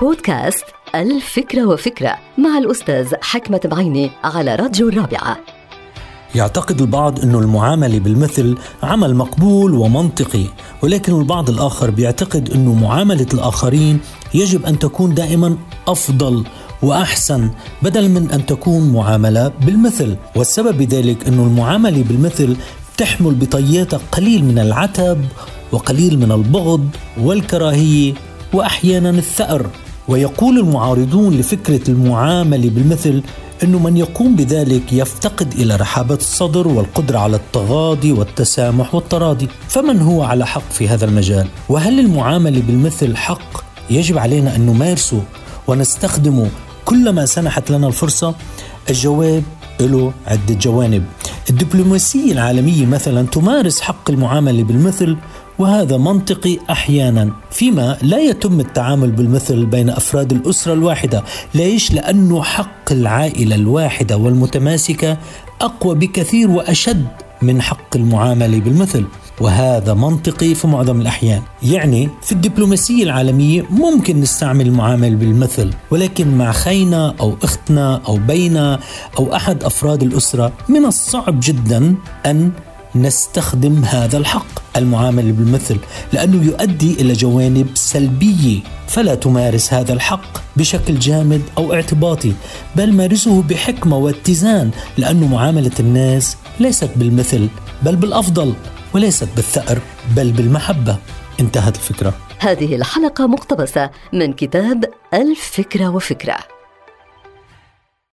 بودكاست الفكرة وفكرة مع الأستاذ حكمة بعيني على راديو الرابعة. يعتقد البعض أن المعاملة بالمثل عمل مقبول ومنطقي ولكن البعض الآخر بيعتقد أن معاملة الآخرين يجب أن تكون دائما أفضل وأحسن بدل من أن تكون معاملة بالمثل. والسبب بذلك أن المعاملة بالمثل تحمل بطياتها قليل من العتب وقليل من البغض والكراهية وأحيانا الثأر. ويقول المعارضون لفكرة المعاملة بالمثل أنه من يقوم بذلك يفتقد إلى رحابة الصدر والقدرة على التغاضي والتسامح والتراضي فمن هو على حق في هذا المجال؟ وهل المعاملة بالمثل حق يجب علينا أن نمارسه ونستخدمه كلما سنحت لنا الفرصة؟ الجواب له عدة جوانب الدبلوماسية العالمية مثلا تمارس حق المعاملة بالمثل وهذا منطقي أحيانا فيما لا يتم التعامل بالمثل بين أفراد الأسرة الواحدة ليش؟ لأنه حق العائلة الواحدة والمتماسكة أقوى بكثير وأشد من حق المعاملة بالمثل وهذا منطقي في معظم الأحيان. يعني في الدبلوماسية العالمية ممكن نستعمل المعامل بالمثل ولكن مع خينا أو أختنا أو بينا أو أحد أفراد الأسرة من الصعب جدا أن نستخدم هذا الحق المعامله بالمثل لأنه يؤدي إلى جوانب سلبية. فلا تمارس هذا الحق بشكل جامد أو اعتباطي بل مارسه بحكمة واتزان لأنه معاملة الناس ليست بالمثل بل بالأفضل وليست بالثأر بل بالمحبة. انتهت الفكرة. هذه الحلقة مقتبسة من كتاب الفكرة وفكرة.